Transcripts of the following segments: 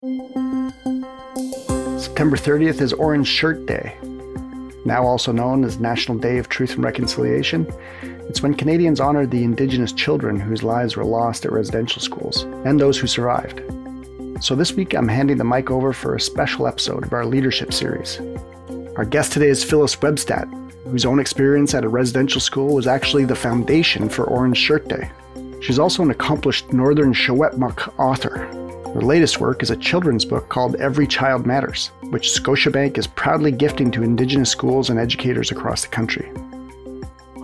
September 30th is Orange Shirt Day, now also known as National Day of Truth and Reconciliation. It's when Canadians honor the Indigenous children whose lives were lost at residential schools and those who survived. So this week I'm handing the mic over for a special episode of our leadership series. Our guest today is Phyllis Webstad, whose own experience at a residential school was actually the foundation for Orange Shirt Day. She's also an accomplished Northern Secwepemc author. Her latest work is a children's book called Every Child Matters, which Scotiabank is proudly gifting to Indigenous schools and educators across the country.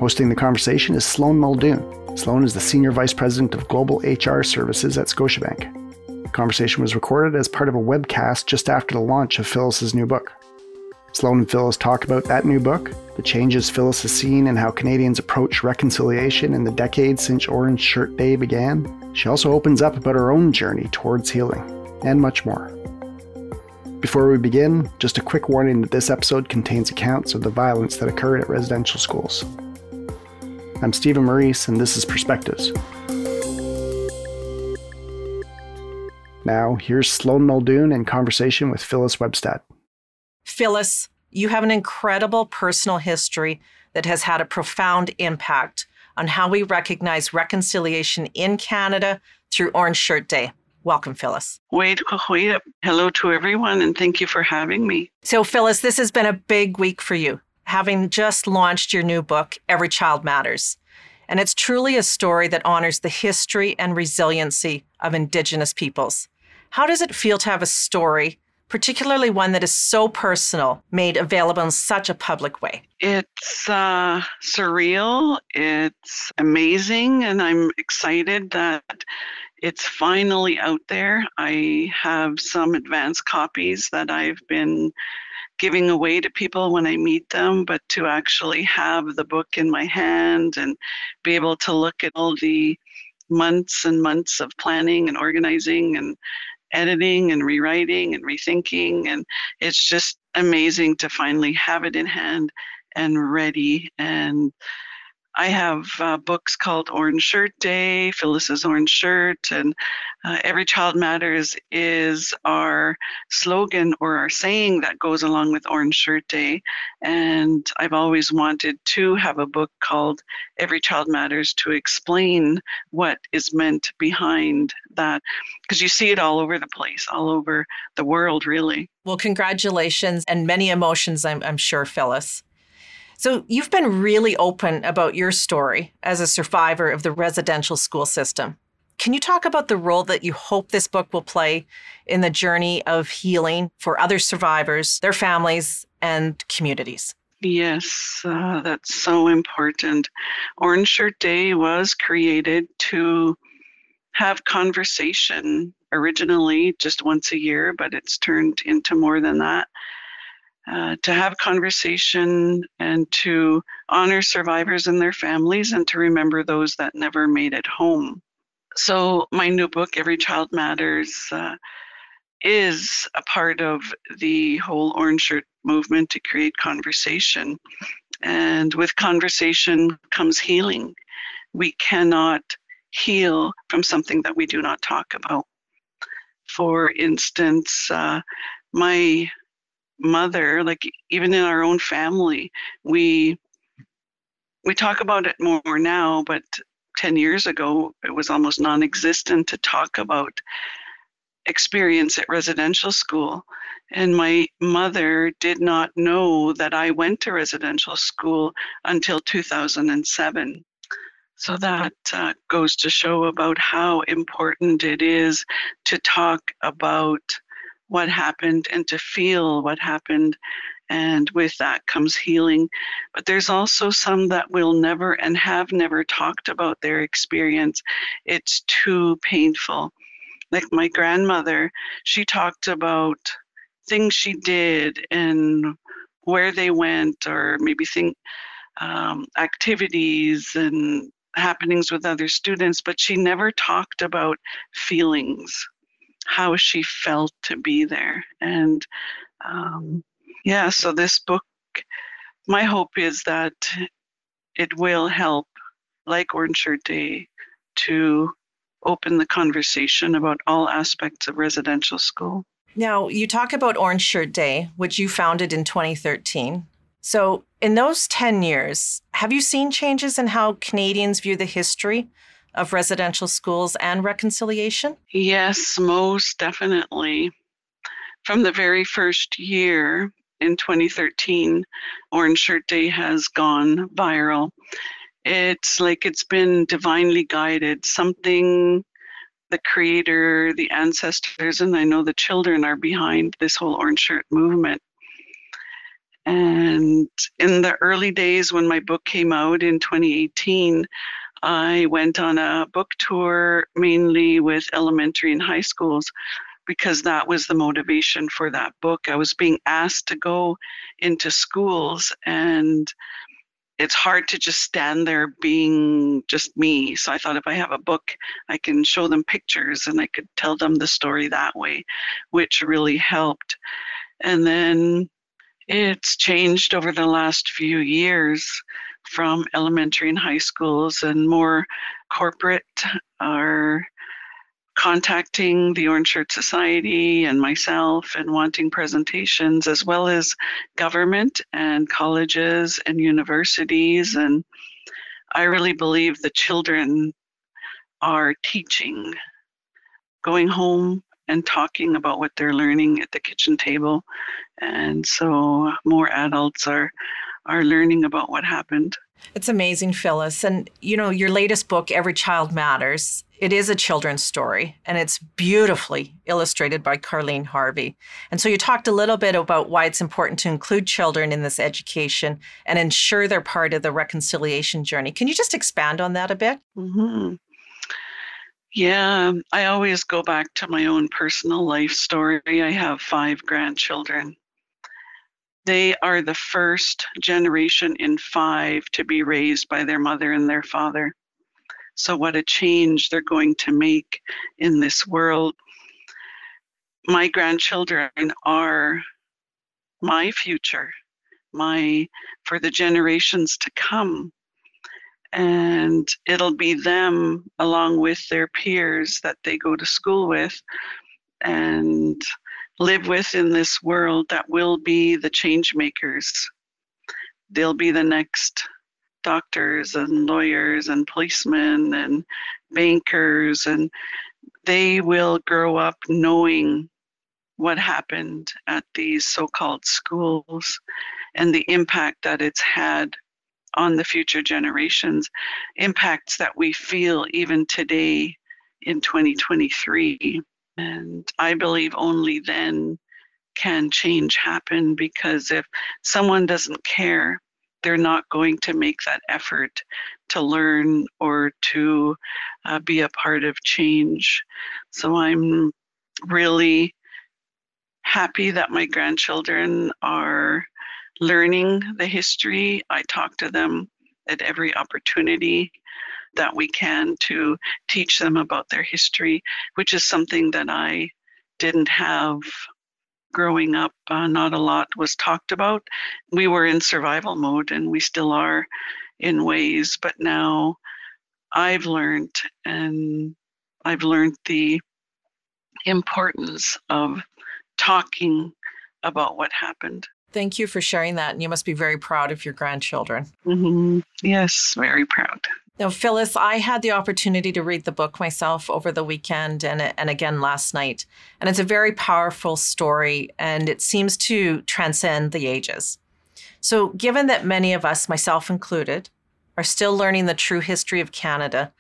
Hosting the conversation is Sloane Muldoon. Sloane is the Senior Vice President of Global HR Services at Scotiabank. The conversation was recorded as part of a webcast just after the launch of Phyllis's new book. Sloane and Phyllis talk about that new book, the changes Phyllis has seen and how Canadians approach reconciliation in the decades since Orange Shirt Day began. She also opens up about her own journey towards healing, and much more. Before we begin, just a quick warning that this episode contains accounts of the violence that occurred at residential schools. I'm Stephen Maurice, and this is Perspectives. Now, here's Sloane Muldoon in conversation with Phyllis Webstad. Phyllis, you have an incredible personal history that has had a profound impact on how we recognize reconciliation in Canada through Orange Shirt Day. Welcome, Phyllis. Wait, wait. Hello to everyone, and thank you for having me. So, Phyllis, this has been a big week for you, having just launched your new book, Every Child Matters. And it's truly a story that honors the history and resiliency of Indigenous peoples. How does it feel to have a story particularly one that is so personal, made available in such a public way? It's uh, surreal. It's amazing. And I'm excited that it's finally out there. I have some advanced copies that I've been giving away to people when I meet them, but to actually have the book in my hand and be able to look at all the months and months of planning and organizing and editing and rewriting and rethinking. And it's just amazing to finally have it in hand and ready. And I have uh, books called Orange Shirt Day, Phyllis's Orange Shirt, and uh, Every Child Matters is our slogan or our saying that goes along with Orange Shirt Day. And I've always wanted to have a book called Every Child Matters to explain what is meant behind that, because you see it all over the place, all over the world, really. Well, congratulations and many emotions, I'm, I'm sure, Phyllis. So, you've been really open about your story as a survivor of the residential school system. Can you talk about the role that you hope this book will play in the journey of healing for other survivors, their families, and communities? Yes, uh, that's so important. Orange Shirt Day was created to have conversation originally just once a year, but it's turned into more than that uh, to have conversation and to honor survivors and their families and to remember those that never made it home. So, my new book, Every Child Matters, uh, is a part of the whole Orange Shirt movement to create conversation. And with conversation comes healing. We cannot heal from something that we do not talk about. For instance, uh, my mother like even in our own family we we talk about it more now but 10 years ago it was almost non-existent to talk about experience at residential school. And my mother did not know that I went to residential school until 2007 so that uh, goes to show about how important it is to talk about what happened and to feel what happened. And with that comes healing. But there's also some that will never and have never talked about their experience. It's too painful. Like my grandmother, she talked about things she did and where they went, or maybe think um, activities and happenings with other students, but she never talked about feelings how she felt to be there. And um, yeah, so this book, my hope is that it will help, like Orange Shirt Day, to open the conversation about all aspects of residential school. Now, you talk about Orange Shirt Day, which you founded in 2013. So, in those 10 years, have you seen changes in how Canadians view the history of residential schools and reconciliation? Yes, most definitely. From the very first year in 2013, Orange Shirt Day has gone viral. It's like it's been divinely guided, something the creator, the ancestors, and I know the children are behind this whole orange shirt movement. And in the early days when my book came out in 2018, I went on a book tour mainly with elementary and high schools because that was the motivation for that book. I was being asked to go into schools and it's hard to just stand there being just me. So I thought if I have a book, I can show them pictures and I could tell them the story that way, which really helped. And then it's changed over the last few years from elementary and high schools and more corporate are contacting the Orange Shirt Society and myself and wanting presentations, as well as government and colleges and universities. And I really believe the children are teaching, going home and talking about what they're learning at the kitchen table. And so more adults are are learning about what happened. It's amazing, Phyllis. And you know, your latest book, Every Child Matters, it is a children's story and it's beautifully illustrated by Karlene Harvey. And so you talked a little bit about why it's important to include children in this education and ensure they're part of the reconciliation journey. Can you just expand on that a bit? Mm-hmm. Yeah, I always go back to my own personal life story. I have five grandchildren. They are the first generation in five to be raised by their mother and their father. So, what a change they're going to make in this world. My grandchildren are my future, my for the generations to come. And it'll be them along with their peers that they go to school with and live with in this world that will be the change makers. They'll be the next doctors and lawyers and policemen and bankers, and they will grow up knowing what happened at these so called schools and the impact that it's had on the future generations, impacts that we feel even today in 2023. And I believe only then can change happen because if someone doesn't care, they're not going to make that effort to learn or to uh, be a part of change. So I'm really happy that my grandchildren are learning the history. I talk to them at every opportunity that we can to teach them about their history, which is something that I didn't have growing up. Uh, not a lot was talked about. We were in survival mode, and we still are in ways, but now I've learned and I've learned the importance of talking about what happened. Thank you for sharing that. And you must be very proud of your grandchildren. Mm-hmm. Yes, very proud. Now, Phyllis, I had the opportunity to read the book myself over the weekend and, and again last night. And it's a very powerful story and it seems to transcend the ages. So, given that many of us, myself included, are still learning the true history of Canada,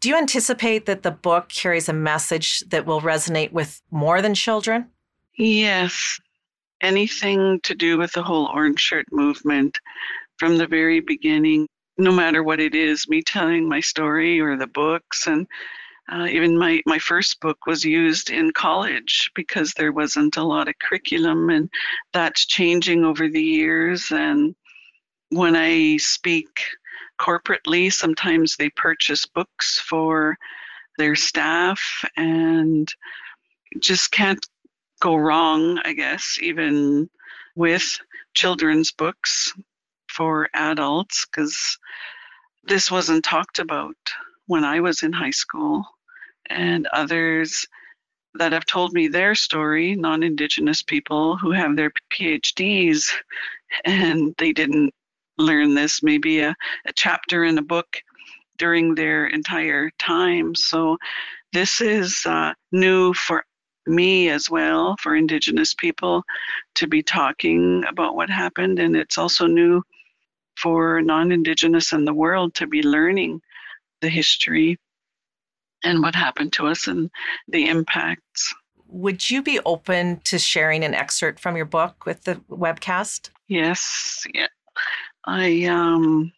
do you anticipate that the book carries a message that will resonate with more than children? Yes. Anything to do with the whole orange shirt movement from the very beginning no matter what it is, me telling my story or the books. And uh, even my, my first book was used in college because there wasn't a lot of curriculum and that's changing over the years. And when i speak corporately sometimes they purchase books for their staff and just can't go wrong i guess even with children's books for adults because this wasn't talked about when I was in high school. and others that have told me their story, non Indigenous people who have their PhDs and they didn't learn this, maybe a, a chapter in a book during their entire time. So this is uh, new for me as well, for Indigenous people to be talking about what happened. And it's also new for non Indigenous in the world to be learning the history and what happened to us and the impacts. Would you be open to sharing an excerpt from your book with the webcast? Yes. Yeah. I um,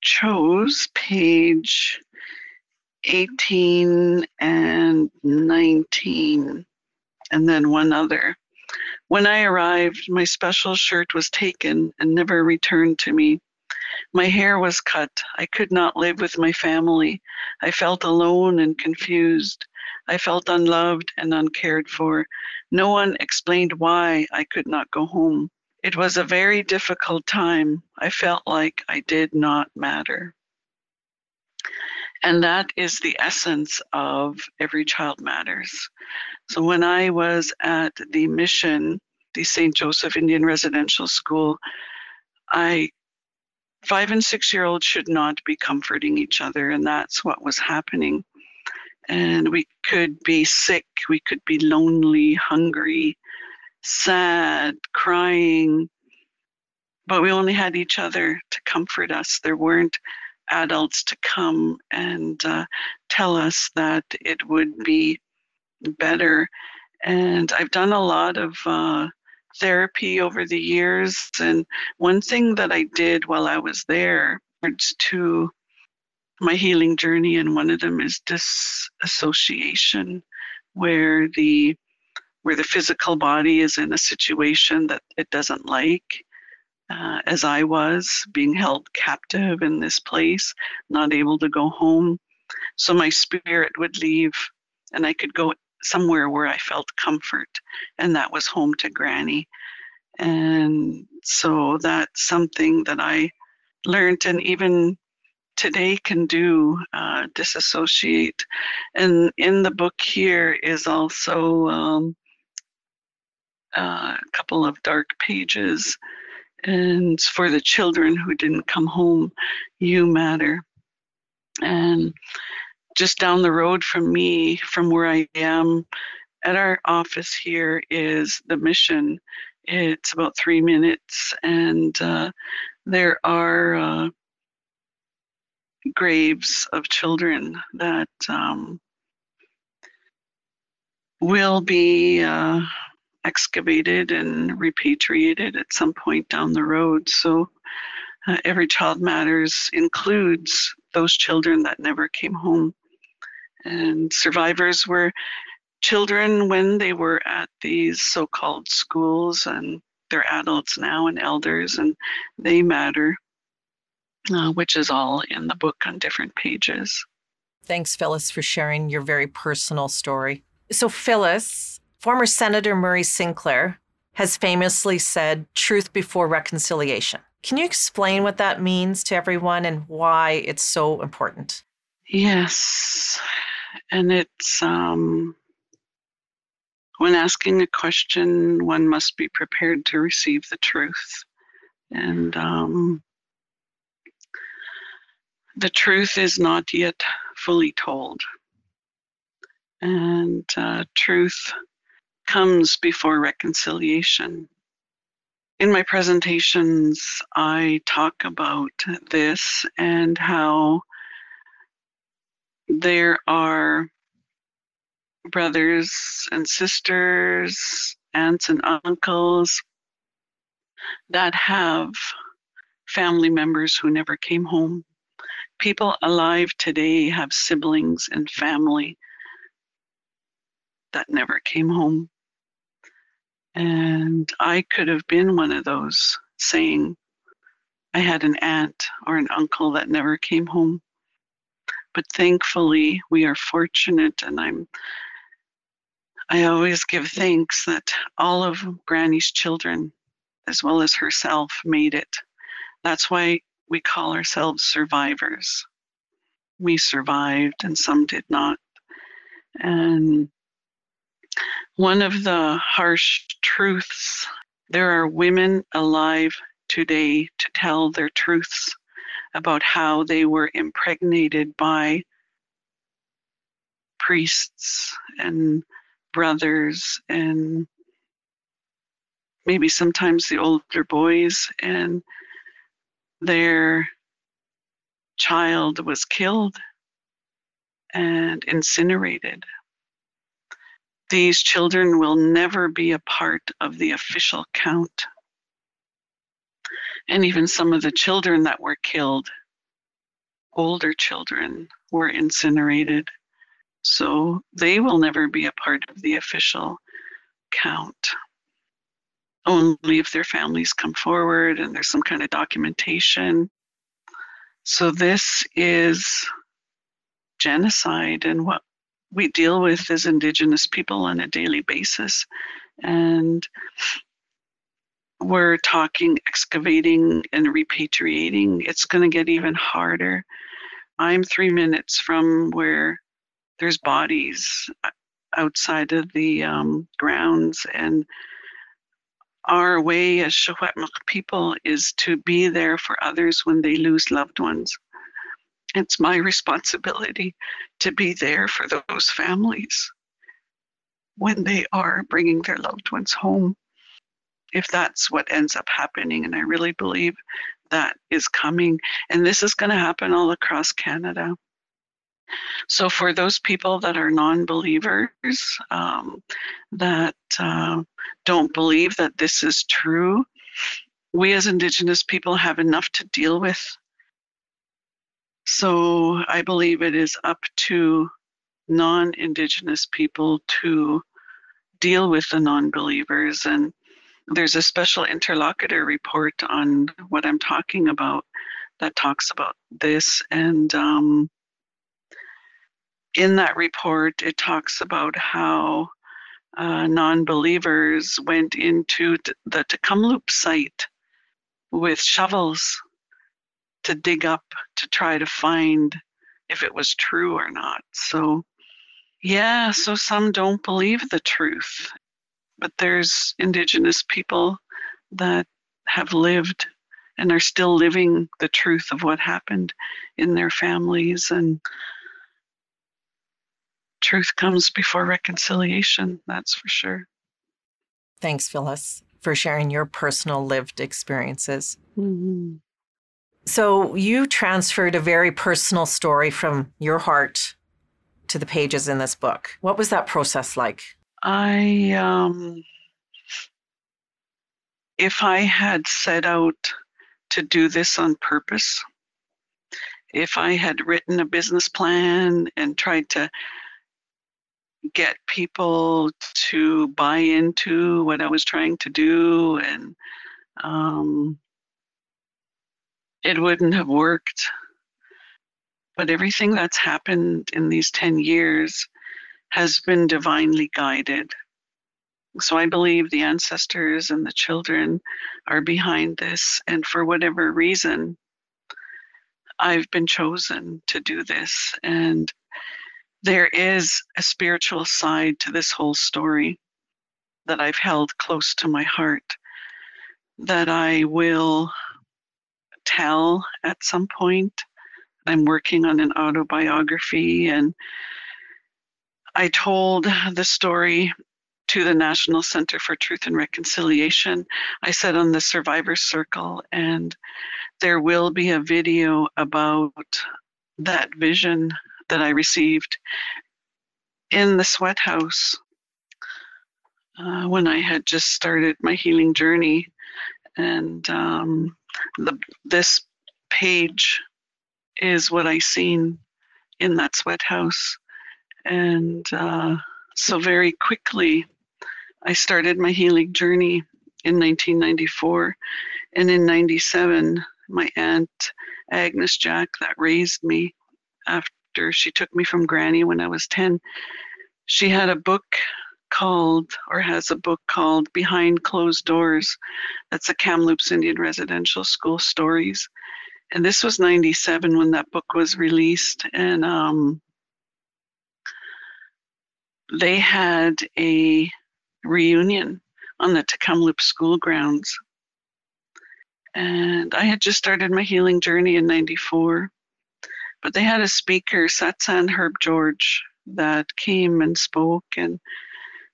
chose page 18 and 19, and then one other. When I arrived, my special shirt was taken and never returned to me. My hair was cut. I could not live with my family. I felt alone and confused. I felt unloved and uncared for. No one explained why I could not go home. It was a very difficult time. I felt like I did not matter. And that is the essence of Every Child Matters. So when I was at the mission, the St. Joseph Indian Residential School, I five and six year olds should not be comforting each other, and that's what was happening. And we could be sick, we could be lonely, hungry, sad, crying, but we only had each other to comfort us. There weren't adults to come and uh, tell us that it would be better. And I've done a lot of uh, therapy over the years. And one thing that I did while I was there to my healing journey, and one of them is disassociation, where the where the physical body is in a situation that it doesn't like, uh, as I was, being held captive in this place, not able to go home. So my spirit would leave, and I could go somewhere where I felt comfort, and that was home to Granny. And so that's something that I learned, and even today can do uh, disassociate. And in the book here is also um, a couple of dark pages. And for the children who didn't come home, you matter. And just down the road from me, from where I am, at our office here is the mission. It's about three minutes, and uh, there are uh, graves of children that um, will be uh, excavated and repatriated at some point down the road. So, uh, Every Child Matters includes those children that never came home. And survivors were children when they were at these so called schools, and they're adults now and elders, and they matter, uh, which is all in the book on different pages. Thanks, Phyllis, for sharing your very personal story. So, Phyllis, former Senator Murray Sinclair has famously said truth before reconciliation. Can you explain what that means to everyone and why it's so important? Yes and it's um, when asking a question, one must be prepared to receive the truth. And um, the truth is not yet fully told. And uh, truth comes before reconciliation. In my presentations, I talk about this and how there are brothers and sisters, aunts and uncles that have family members who never came home. People alive today have siblings and family that never came home. And I could have been one of those saying, I had an aunt or an uncle that never came home. But thankfully, we are fortunate, and I'm. I always give thanks that all of Granny's children, as well as herself, made it. That's why we call ourselves survivors. We survived, and some did not. And one of the harsh truths there are women alive today to tell their truths about how they were impregnated by priests and brothers and maybe sometimes the older boys and their child was killed and incinerated. These children will never be a part of the official count. And even some of the children that were killed, older children, were incinerated. So they will never be a part of the official count. Only if their families come forward and there's some kind of documentation. So this is genocide and what we deal with as Indigenous people on a daily basis. And we're talking excavating and repatriating. It's going to get even harder. I'm three minutes from where there's bodies outside of the um, grounds, and our way as Secwepemc people is to be there for others when they lose loved ones it's my responsibility to be there for those families when they are bringing their loved ones home. If that's what ends up happening, and I really believe that is coming, and this is going to happen all across Canada. So, for those people that are non believers, um, that uh, don't believe that this is true, we as Indigenous people have enough to deal with so I believe it is up to non Indigenous people to deal with the non believers. And there's a special interlocutor report on what I'm talking about that talks about this. And um, in that report, it talks about how uh, non believers went into the Tk'emlúps site with shovels to dig up to try to find if it was true or not. So, yeah, so some don't believe the truth, but there's Indigenous people that have lived and are still living the truth of what happened in their families and truth comes before reconciliation that's for sure thanks phyllis for sharing your personal lived experiences mm-hmm. So you transferred a very personal story from your heart to the pages in this book. What was that process like? I, um, if I had set out to do this on purpose, if I had written a business plan and tried to get people to buy into what I was trying to do and um, it wouldn't have worked. But everything that's happened in these 10 years has been divinely guided. So I believe the ancestors and the children are behind this. And for whatever reason, I've been chosen to do this. And there is a spiritual side to this whole story that I've held close to my heart that I will tell at some point. I'm working on an autobiography, and I told the story to the National Center for Truth and Reconciliation. I said on the Survivor Circle, and there will be a video about that vision that I received in the sweat house uh, when I had just started my healing journey. And um, the, this page is what I seen in that sweat house. And uh, so very quickly, I started my healing journey in 1994. And in 97, my aunt Agnes Jack, that raised me after she took me from Granny when I was 10, she had a book called, or has a book called Behind Closed Doors. That's a Kamloops Indian Residential School Stories. And this was 97 when that book was released. And um, they had a reunion on the Tk'emlúps school grounds. And I had just started my healing journey in 94. But they had a speaker, Satsan Herb George, that came and spoke. And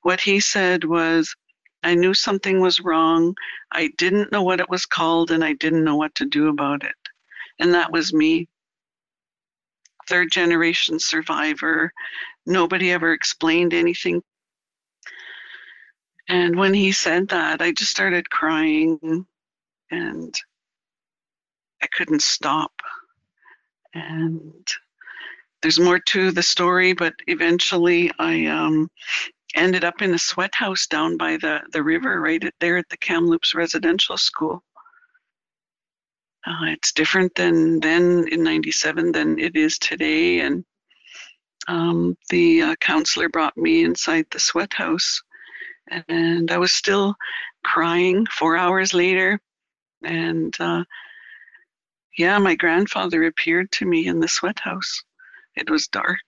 what he said was, I knew something was wrong. I didn't know what it was called, and I didn't know what to do about it. And that was me. Third generation survivor. Nobody ever explained anything. And when he said that, I just started crying and I couldn't stop. And there's more to the story, but eventually I um, ended up in a sweat house down by the, the river right at, there at the Kamloops Residential School. Uh, it's different than then in 97 than it is today. And um, the uh, counselor brought me inside the sweat house, and I was still crying four hours later. And uh, yeah, my grandfather appeared to me in the sweat house. It was dark.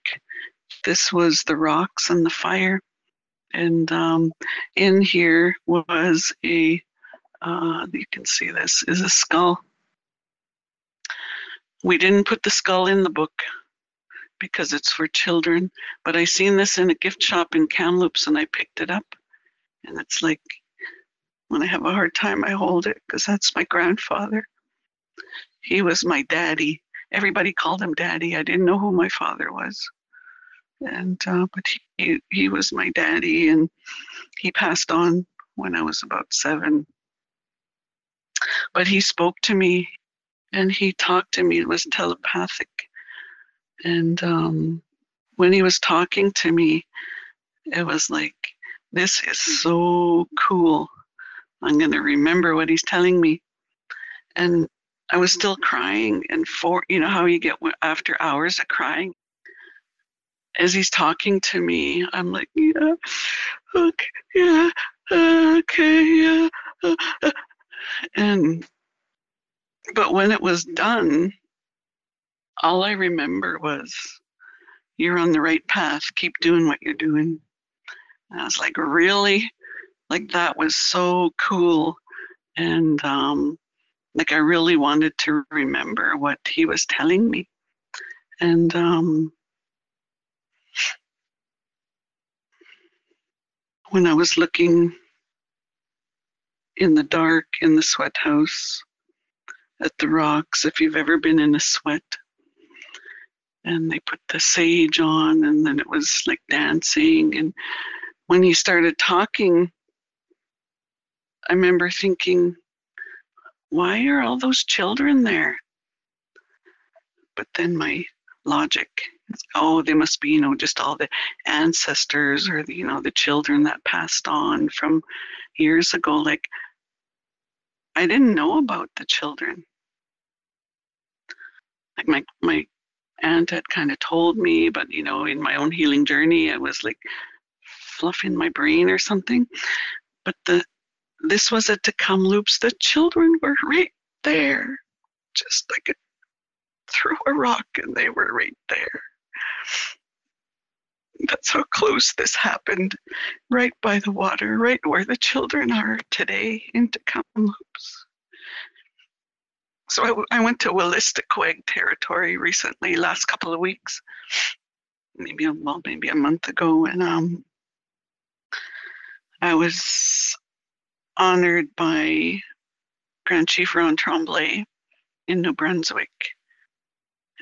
This was the rocks and the fire. And um, in here was a, uh, you can see this, is a skull. We didn't put the skull in the book because it's for children, but I seen this in a gift shop in Kamloops and I picked it up. And it's like when I have a hard time, I hold it because that's my grandfather. He was my daddy. Everybody called him daddy. I didn't know who my father was. And uh, but he he was my daddy, and he passed on when I was about seven. But he spoke to me, and he talked to me. It was telepathic, and um, when he was talking to me, it was like, "This is so cool." I'm going to remember what he's telling me. And I was still crying. And for, you know, how you get after hours of crying. As he's talking to me, I'm like, yeah, okay, yeah, okay, yeah. Uh, and, but when it was done, all I remember was, you're on the right path. Keep doing what you're doing. And I was like, really? like that was so cool and um, like i really wanted to remember what he was telling me and um, when i was looking in the dark in the sweat house at the rocks if you've ever been in a sweat and they put the sage on and then it was like dancing and when he started talking I remember thinking, why are all those children there? But then my logic oh, they must be, you know, just all the ancestors or the, you know, the children that passed on from years ago. Like, I didn't know about the children. Like my my aunt had kind of told me, but you know, in my own healing journey, I was like fluffing my brain or something. But the this was at Tk'emlúps. The children were right there. Just like could throw a rock and they were right there. That's how close this happened, right by the water, right where the children are today in Tk'emlúps. So I, I went to Wolastoqiyik territory recently, last couple of weeks, maybe a well, maybe a month ago, and um, I was honored by Grand Chief Ron Tremblay in New Brunswick.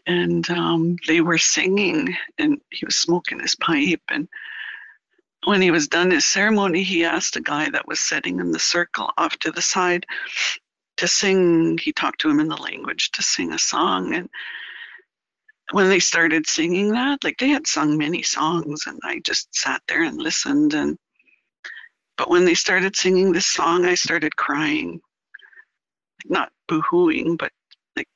And um, they were singing, and he was smoking his pipe. And when he was done his ceremony, he asked a guy that was sitting in the circle off to the side to sing. He talked to him in the language to sing a song. And when they started singing that, like they had sung many songs, and I just sat there and listened. And but when they started singing this song, I started crying. Not boohooing, but like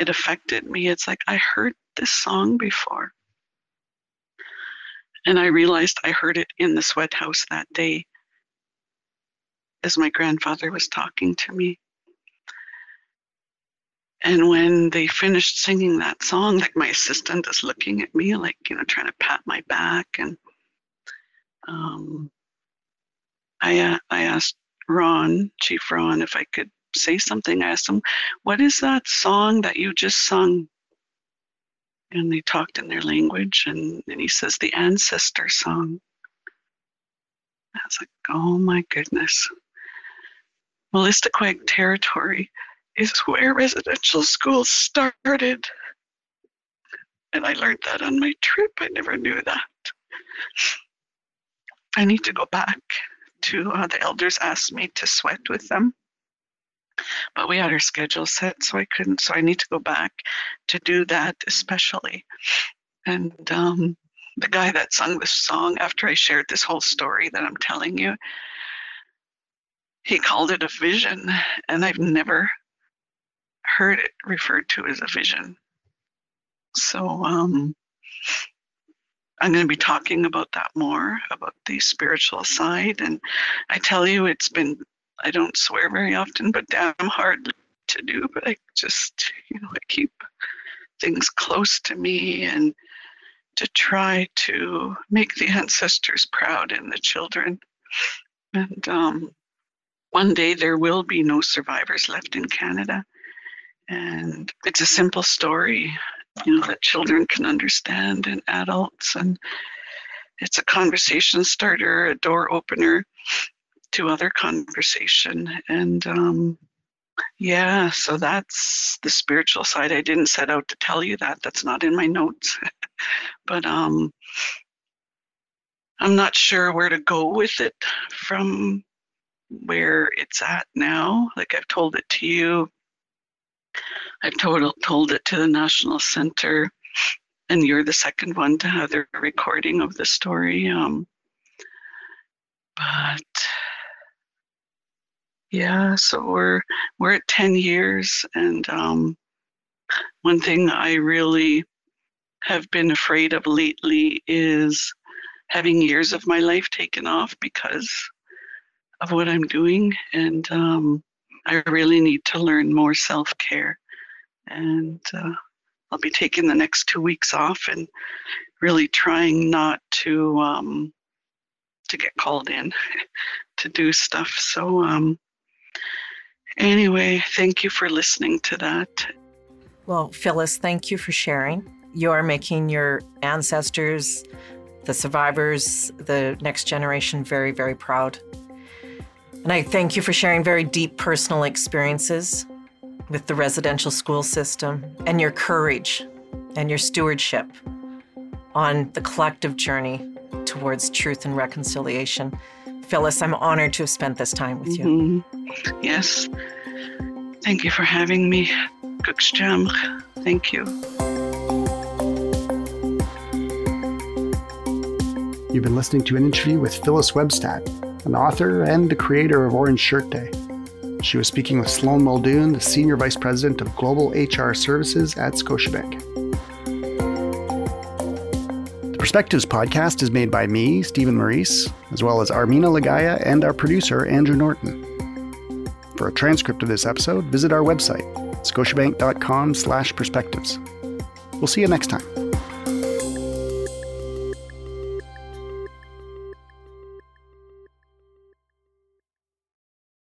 it affected me. It's like I heard this song before. And I realized I heard it in the sweat house that day as my grandfather was talking to me. And when they finished singing that song, like my assistant is looking at me, like, you know, trying to pat my back. And um, I, uh, I asked Ron, Chief Ron, if I could say something. I asked him, What is that song that you just sung? And they talked in their language, and, and he says, The ancestor song. I was like, Oh my goodness. Wolastoqiyik territory is where residential schools started. And I learned that on my trip. I never knew that. I need to go back to uh, the elders asked me to sweat with them but we had our schedule set so i couldn't so i need to go back to do that especially and um, the guy that sung this song after i shared this whole story that i'm telling you he called it a vision and i've never heard it referred to as a vision so um, I'm going to be talking about that more, about the spiritual side. And I tell you, it's been, I don't swear very often, but damn hard to do. But I just, you know, I keep things close to me and to try to make the ancestors proud and the children. And um, one day there will be no survivors left in Canada. And it's a simple story you know that children can understand and adults and it's a conversation starter a door opener to other conversation. And um, yeah so that's the spiritual side. I didn't set out to tell you that. That's not in my notes. But um i'm not sure where to go with it from where it's at now. Like i've told it to you. I've told, told it to the National Center, and you're the second one to have the recording of the story. Um, yeah, so we're we're at 10 years, and um, one thing I really have been afraid of lately is having years of my life taken off because of what I'm doing, and um, I really need to learn more self care and uh, I'll be taking the next two weeks off and really trying not to um, to get called in to do stuff. So um, anyway, thank you for listening to that. Well, Phyllis, thank you for sharing. You are making your ancestors, the survivors, the next generation very, very proud. And I thank you for sharing very deep personal experiences with the residential school system and your courage and your stewardship on the collective journey towards truth and reconciliation. Phyllis, I'm honored to have spent this time with you. Mm-hmm. Yes. Thank you for having me. Kuksjam. Thank you. You've been listening to an interview with Phyllis Webstad, an author and the creator of Orange Shirt Day. She was speaking with Sloane Muldoon, the Senior Vice President of Global HR Services at Scotiabank. Perspectives podcast is made by me, Stephen Maurice, as well as Armina Lagaya and our producer, Andrew Norton. For a transcript of this episode, visit our website, scotiabank.com slash perspectives. We'll see you next time.